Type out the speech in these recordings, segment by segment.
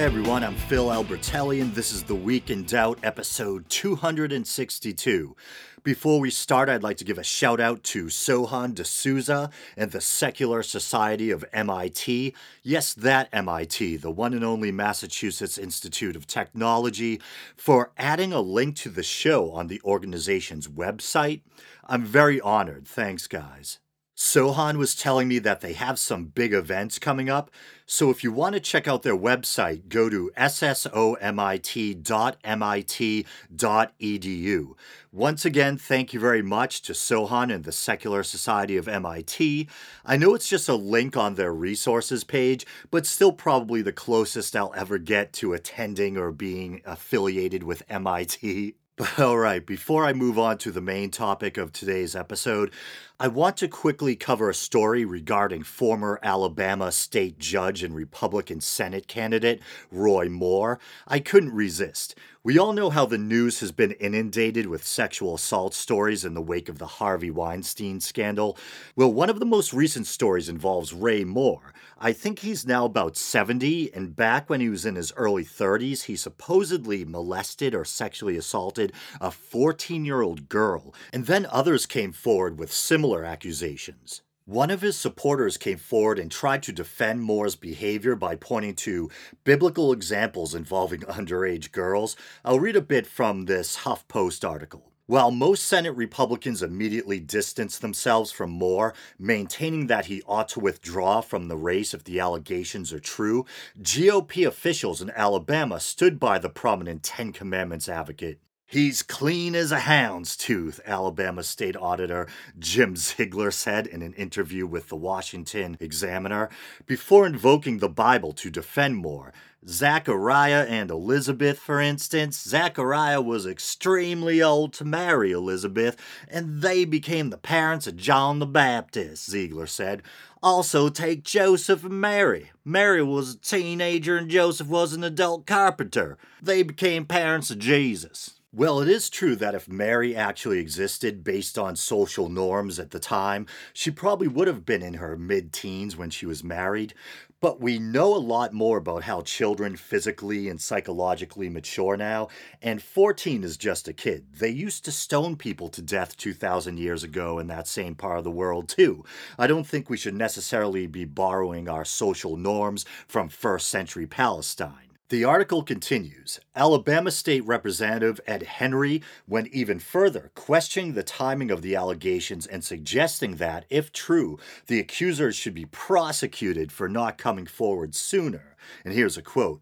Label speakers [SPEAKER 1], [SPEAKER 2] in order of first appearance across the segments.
[SPEAKER 1] Hey everyone, I'm Phil Albertelli, and this is The Week in Doubt, episode 262. Before we start, I'd like to give a shout out to Sohan D'Souza and the Secular Society of MIT. Yes, that MIT, the one and only Massachusetts Institute of Technology, for adding a link to the show on the organization's website. I'm very honored. Thanks, guys. Sohan was telling me that they have some big events coming up. So if you want to check out their website, go to ssomit.mit.edu. Once again, thank you very much to Sohan and the Secular Society of MIT. I know it's just a link on their resources page, but still probably the closest I'll ever get to attending or being affiliated with MIT. All right, before I move on to the main topic of today's episode, I want to quickly cover a story regarding former Alabama state judge and Republican Senate candidate Roy Moore. I couldn't resist. We all know how the news has been inundated with sexual assault stories in the wake of the Harvey Weinstein scandal. Well, one of the most recent stories involves Roy Moore. I think he's now about 70, and back when he was in his early 30s, he supposedly molested or sexually assaulted a 14 year old girl, and then others came forward with similar accusations. One of his supporters came forward and tried to defend Moore's behavior by pointing to biblical examples involving underage girls. I'll read a bit from this HuffPost article. While most Senate Republicans immediately distanced themselves from Moore, maintaining that he ought to withdraw from the race if the allegations are true, GOP officials in Alabama stood by the prominent Ten Commandments advocate. He's clean as a hound's tooth, Alabama State Auditor Jim Ziegler said in an interview with the Washington Examiner, before invoking the Bible to defend Moore. Zachariah and Elizabeth, for instance. Zachariah was extremely old to marry Elizabeth, and they became the parents of John the Baptist, Ziegler said. Also, take Joseph and Mary. Mary was a teenager and Joseph was an adult carpenter. They became parents of Jesus. Well, it is true that if Mary actually existed based on social norms at the time, she probably would have been in her mid teens when she was married. But we know a lot more about how children physically and psychologically mature now, and 14 is just a kid. They used to stone people to death 2,000 years ago in that same part of the world, too. I don't think we should necessarily be borrowing our social norms from first century Palestine. The article continues Alabama State Representative Ed Henry went even further, questioning the timing of the allegations and suggesting that, if true, the accusers should be prosecuted for not coming forward sooner. And here's a quote.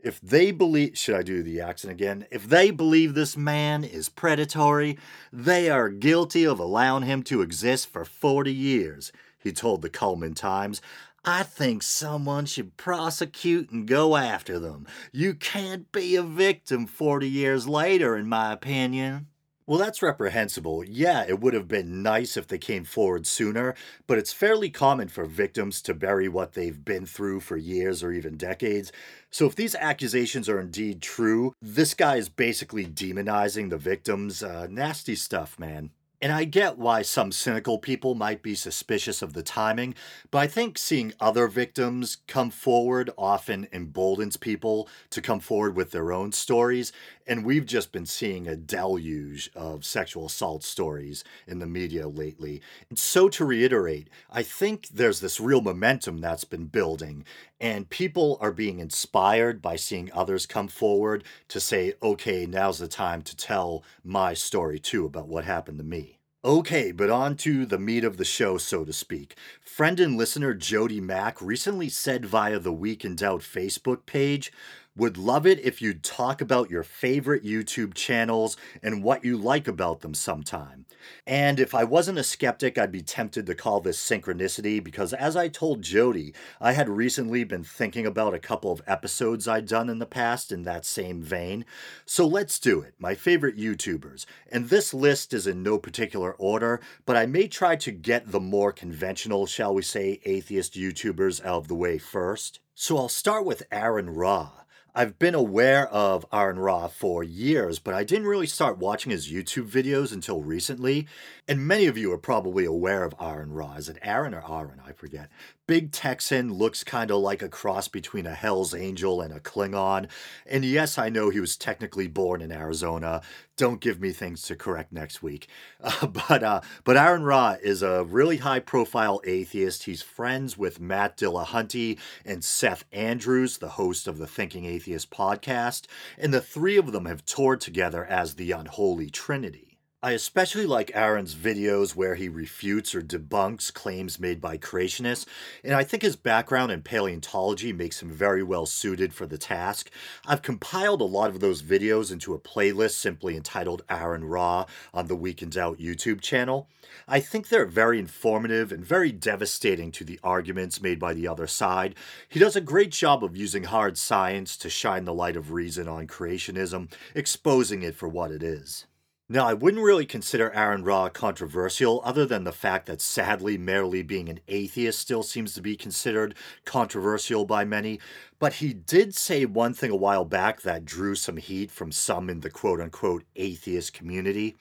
[SPEAKER 1] If they believe, should I do the accent again? If they believe this man is predatory, they are guilty of allowing him to exist for 40 years, he told the Cullman Times. I think someone should prosecute and go after them. You can't be a victim 40 years later, in my opinion. Well, that's reprehensible. Yeah, it would have been nice if they came forward sooner, but it's fairly common for victims to bury what they've been through for years or even decades. So, if these accusations are indeed true, this guy is basically demonizing the victims. Uh, nasty stuff, man. And I get why some cynical people might be suspicious of the timing, but I think seeing other victims come forward often emboldens people to come forward with their own stories. And we've just been seeing a deluge of sexual assault stories in the media lately. And so, to reiterate, I think there's this real momentum that's been building, and people are being inspired by seeing others come forward to say, okay, now's the time to tell my story too about what happened to me. Okay, but on to the meat of the show, so to speak. Friend and listener Jody Mack recently said via the Week in Doubt Facebook page would love it if you'd talk about your favorite YouTube channels and what you like about them sometime. And if I wasn't a skeptic, I'd be tempted to call this synchronicity because, as I told Jody, I had recently been thinking about a couple of episodes I'd done in the past in that same vein. So let's do it. My favorite YouTubers. And this list is in no particular order, but I may try to get the more conventional, shall we say, atheist YouTubers out of the way first. So I'll start with Aaron Ra. I've been aware of Aaron Ra for years, but I didn't really start watching his YouTube videos until recently. And many of you are probably aware of Aaron Ra. Is it Aaron or Aaron? I forget. Big Texan looks kind of like a cross between a Hell's Angel and a Klingon. And yes, I know he was technically born in Arizona. Don't give me things to correct next week. Uh, but uh, but Aaron Ra is a really high profile atheist. He's friends with Matt Dillahunty and Seth Andrews, the host of the Thinking Atheist podcast. And the three of them have toured together as the Unholy Trinity. I especially like Aaron's videos where he refutes or debunks claims made by creationists, and I think his background in paleontology makes him very well suited for the task. I've compiled a lot of those videos into a playlist simply entitled Aaron Ra on the Week in Doubt YouTube channel. I think they're very informative and very devastating to the arguments made by the other side. He does a great job of using hard science to shine the light of reason on creationism, exposing it for what it is. Now, I wouldn't really consider Aaron Ra controversial, other than the fact that sadly, merely being an atheist still seems to be considered controversial by many. But he did say one thing a while back that drew some heat from some in the quote unquote atheist community.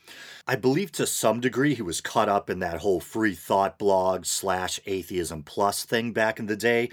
[SPEAKER 1] I believe to some degree he was caught up in that whole free thought blog slash atheism plus thing back in the day.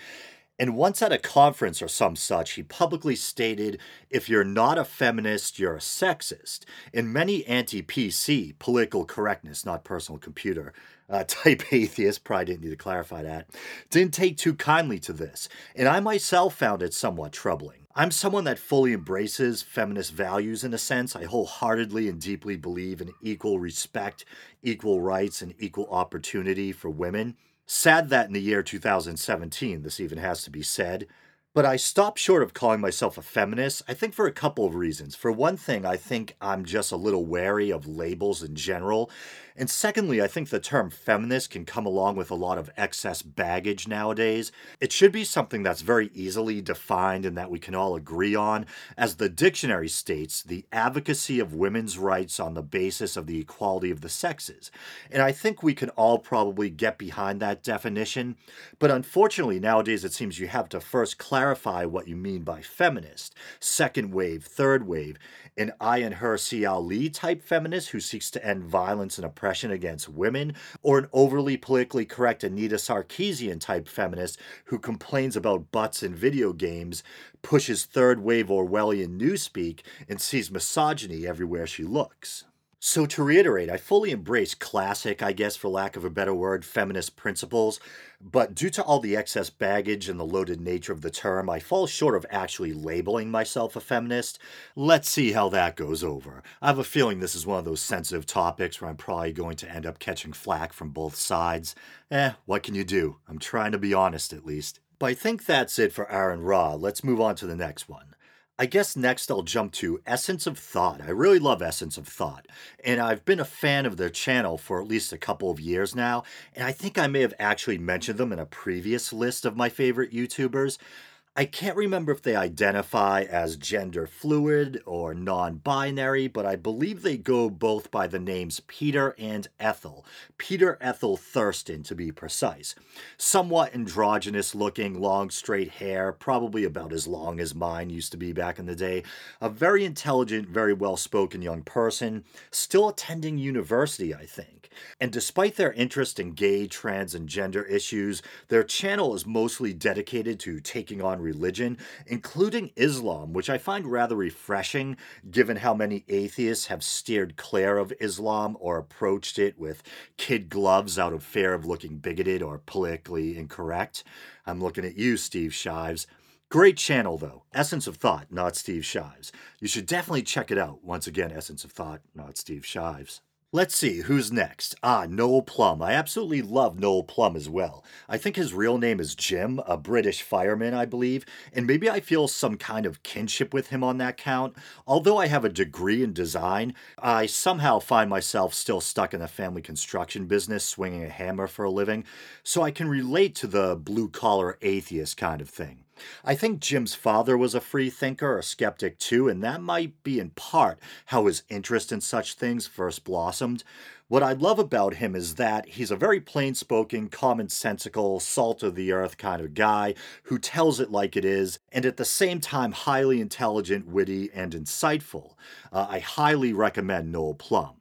[SPEAKER 1] And once at a conference or some such, he publicly stated if you're not a feminist, you're a sexist. And many anti PC, political correctness, not personal computer, uh, type atheists, probably didn't need to clarify that, didn't take too kindly to this. And I myself found it somewhat troubling. I'm someone that fully embraces feminist values in a sense. I wholeheartedly and deeply believe in equal respect, equal rights, and equal opportunity for women. Sad that in the year 2017, this even has to be said, but I stopped short of calling myself a feminist, I think for a couple of reasons. For one thing, I think I'm just a little wary of labels in general. And secondly, I think the term feminist can come along with a lot of excess baggage nowadays. It should be something that's very easily defined and that we can all agree on. As the dictionary states, the advocacy of women's rights on the basis of the equality of the sexes. And I think we can all probably get behind that definition. But unfortunately, nowadays it seems you have to first clarify what you mean by feminist, second wave, third wave, an Ayaan Hirsi Ali type feminist who seeks to end violence and oppression against women, or an overly politically correct Anita Sarkeesian type feminist who complains about butts in video games, pushes third wave Orwellian newspeak, and sees misogyny everywhere she looks. So, to reiterate, I fully embrace classic, I guess, for lack of a better word, feminist principles, but due to all the excess baggage and the loaded nature of the term, I fall short of actually labeling myself a feminist. Let's see how that goes over. I have a feeling this is one of those sensitive topics where I'm probably going to end up catching flack from both sides. Eh, what can you do? I'm trying to be honest at least. But I think that's it for Aaron Ra. Let's move on to the next one. I guess next I'll jump to Essence of Thought. I really love Essence of Thought, and I've been a fan of their channel for at least a couple of years now, and I think I may have actually mentioned them in a previous list of my favorite YouTubers. I can't remember if they identify as gender fluid or non binary, but I believe they go both by the names Peter and Ethel. Peter Ethel Thurston, to be precise. Somewhat androgynous looking, long straight hair, probably about as long as mine used to be back in the day. A very intelligent, very well spoken young person, still attending university, I think. And despite their interest in gay, trans, and gender issues, their channel is mostly dedicated to taking on religion, including Islam, which I find rather refreshing given how many atheists have steered clear of Islam or approached it with kid gloves out of fear of looking bigoted or politically incorrect. I'm looking at you, Steve Shives. Great channel, though. Essence of Thought, not Steve Shives. You should definitely check it out. Once again, Essence of Thought, not Steve Shives. Let's see, who's next? Ah, Noel Plum. I absolutely love Noel Plum as well. I think his real name is Jim, a British fireman, I believe, and maybe I feel some kind of kinship with him on that count. Although I have a degree in design, I somehow find myself still stuck in the family construction business, swinging a hammer for a living, so I can relate to the blue collar atheist kind of thing. I think Jim's father was a free thinker, a skeptic too, and that might be in part how his interest in such things first blossomed. What I love about him is that he's a very plain spoken, commonsensical, salt of the earth kind of guy who tells it like it is, and at the same time, highly intelligent, witty, and insightful. Uh, I highly recommend Noel Plum.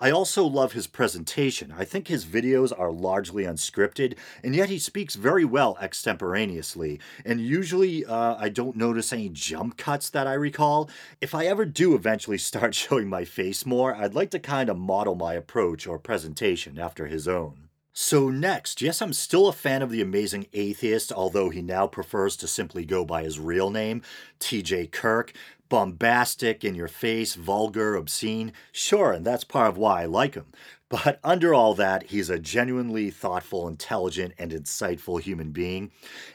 [SPEAKER 1] I also love his presentation. I think his videos are largely unscripted, and yet he speaks very well extemporaneously. And usually uh, I don't notice any jump cuts that I recall. If I ever do eventually start showing my face more, I'd like to kind of model my approach or presentation after his own. So, next, yes, I'm still a fan of the amazing atheist, although he now prefers to simply go by his real name, TJ Kirk bombastic, in your face, vulgar, obscene. Sure, and that's part of why I like him. But under all that, he's a genuinely thoughtful, intelligent, and insightful human being.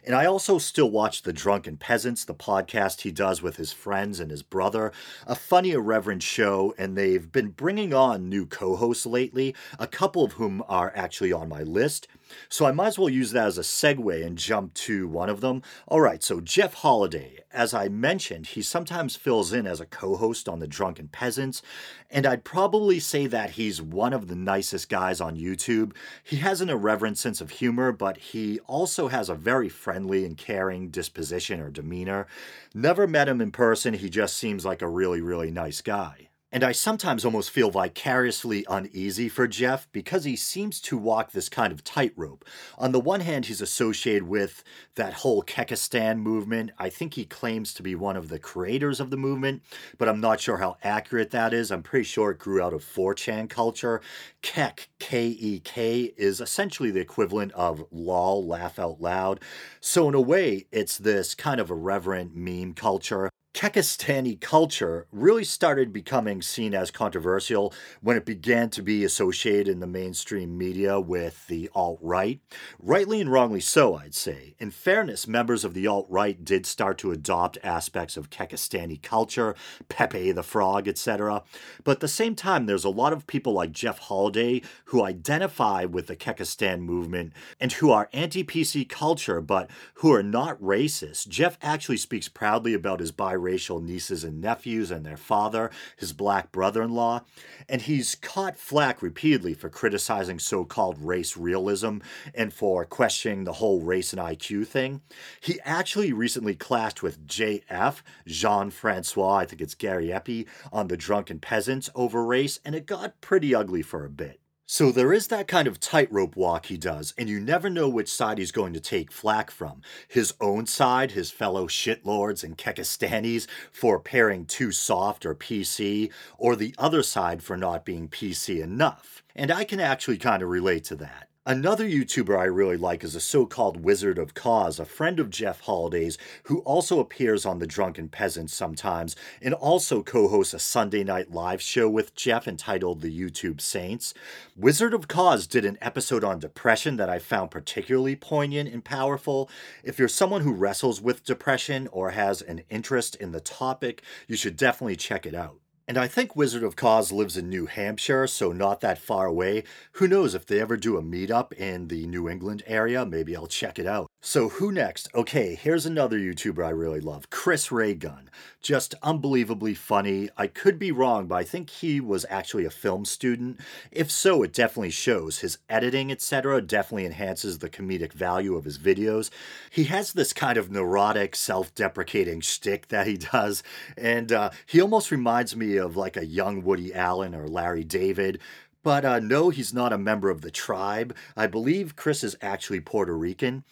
[SPEAKER 1] And I also still watch The Drunken Peasants, the podcast he does with his friends and his brother. A funny, irreverent show, and they've been bringing on new co hosts lately, a couple of whom are actually on my list. So I might as well use that as a segue and jump to one of them. All right, so Jeff Holiday. As I mentioned, he sometimes fills in as a co host on The Drunken Peasants, and I'd probably say that he's one of the nicest guys on YouTube. He has an irreverent sense of humor, but he also has a very friendly and caring disposition or demeanor. Never met him in person, he just seems like a really, really nice guy. And I sometimes almost feel vicariously uneasy for Jeff because he seems to walk this kind of tightrope. On the one hand, he's associated with that whole Kekistan movement. I think he claims to be one of the creators of the movement, but I'm not sure how accurate that is. I'm pretty sure it grew out of 4chan culture. Kek, K E K, is essentially the equivalent of lol, laugh out loud. So, in a way, it's this kind of irreverent meme culture. Kekistani culture really started becoming seen as controversial when it began to be associated in the mainstream media with the alt right. Rightly and wrongly so, I'd say. In fairness, members of the alt right did start to adopt aspects of Kekistani culture, Pepe the Frog, etc. But at the same time, there's a lot of people like Jeff Holiday who identify with the Kekistan movement and who are anti PC culture but who are not racist. Jeff actually speaks proudly about his bi biracial nieces and nephews and their father, his black brother in law, and he's caught flack repeatedly for criticizing so called race realism and for questioning the whole race and IQ thing. He actually recently clashed with JF, Jean Francois, I think it's Gariépy, on The Drunken Peasants over race, and it got pretty ugly for a bit. So there is that kind of tightrope walk he does, and you never know which side he's going to take flack from. His own side, his fellow shitlords and Kekistanis for pairing too soft or PC, or the other side for not being PC enough. And I can actually kind of relate to that. Another YouTuber I really like is a so called Wizard of Cause, a friend of Jeff Holiday's, who also appears on The Drunken Peasant sometimes and also co hosts a Sunday night live show with Jeff entitled The YouTube Saints. Wizard of Cause did an episode on depression that I found particularly poignant and powerful. If you're someone who wrestles with depression or has an interest in the topic, you should definitely check it out. And I think Wizard of Cause lives in New Hampshire, so not that far away. Who knows if they ever do a meetup in the New England area? Maybe I'll check it out. So, who next? Okay, here's another YouTuber I really love Chris Ray Gun. Just unbelievably funny. I could be wrong, but I think he was actually a film student. If so, it definitely shows. His editing, etc., definitely enhances the comedic value of his videos. He has this kind of neurotic, self deprecating shtick that he does, and uh, he almost reminds me of like a young Woody Allen or Larry David. But uh, no, he's not a member of the tribe. I believe Chris is actually Puerto Rican.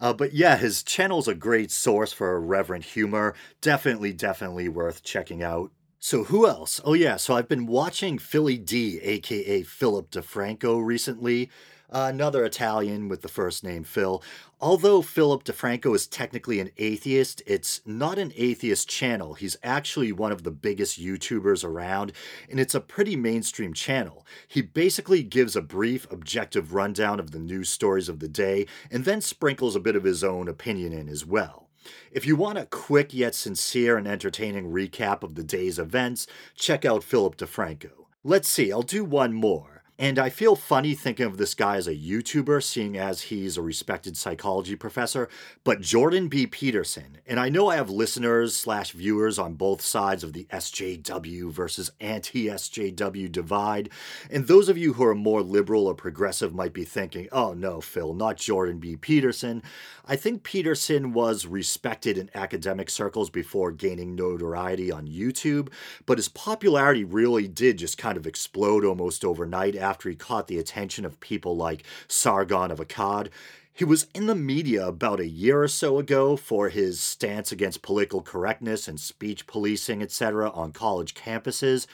[SPEAKER 1] Uh, but yeah, his channel's a great source for irreverent humor. Definitely, definitely worth checking out. So who else? Oh yeah, so I've been watching Philly D, aka Philip DeFranco, recently. Another Italian with the first name Phil. Although Philip DeFranco is technically an atheist, it's not an atheist channel. He's actually one of the biggest YouTubers around, and it's a pretty mainstream channel. He basically gives a brief, objective rundown of the news stories of the day, and then sprinkles a bit of his own opinion in as well. If you want a quick yet sincere and entertaining recap of the day's events, check out Philip DeFranco. Let's see, I'll do one more. And I feel funny thinking of this guy as a YouTuber, seeing as he's a respected psychology professor. But Jordan B. Peterson, and I know I have listeners slash viewers on both sides of the SJW versus anti SJW divide. And those of you who are more liberal or progressive might be thinking, oh no, Phil, not Jordan B. Peterson. I think Peterson was respected in academic circles before gaining notoriety on YouTube, but his popularity really did just kind of explode almost overnight after he caught the attention of people like Sargon of Akkad. He was in the media about a year or so ago for his stance against political correctness and speech policing, etc., on college campuses.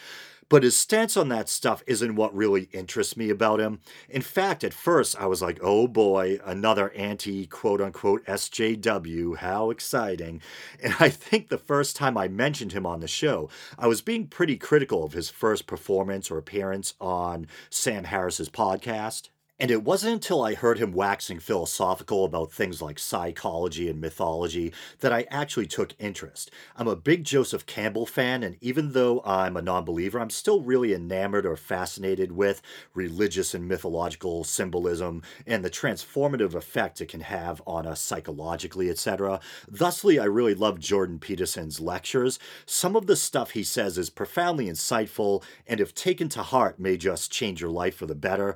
[SPEAKER 1] But his stance on that stuff isn't what really interests me about him. In fact, at first I was like, oh boy, another anti quote unquote SJW, how exciting. And I think the first time I mentioned him on the show, I was being pretty critical of his first performance or appearance on Sam Harris's podcast. And it wasn't until I heard him waxing philosophical about things like psychology and mythology that I actually took interest. I'm a big Joseph Campbell fan, and even though I'm a non believer, I'm still really enamored or fascinated with religious and mythological symbolism and the transformative effect it can have on us psychologically, etc. Thusly, I really love Jordan Peterson's lectures. Some of the stuff he says is profoundly insightful, and if taken to heart, may just change your life for the better.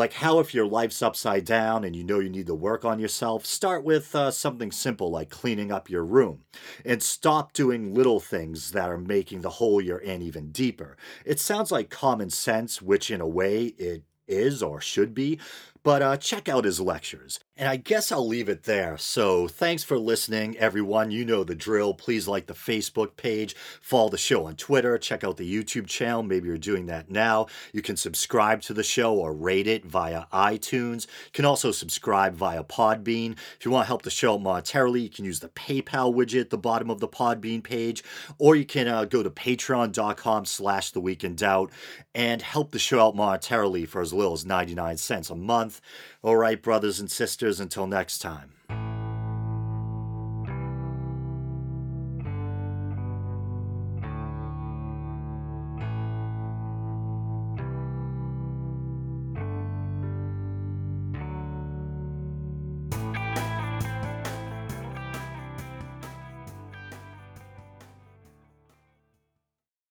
[SPEAKER 1] Like how if your life's upside down and you know you need to work on yourself, start with uh, something simple like cleaning up your room. And stop doing little things that are making the hole you're in even deeper. It sounds like common sense, which in a way it is or should be, but uh, check out his lectures. And I guess I'll leave it there. So thanks for listening, everyone. You know the drill. Please like the Facebook page, follow the show on Twitter, check out the YouTube channel. Maybe you're doing that now. You can subscribe to the show or rate it via iTunes. You can also subscribe via Podbean. If you want to help the show monetarily, you can use the PayPal widget at the bottom of the Podbean page, or you can uh, go to patreon.com slash the week in doubt and help the show out monetarily for as little as 99 cents a month. All right, brothers and sisters, until next time.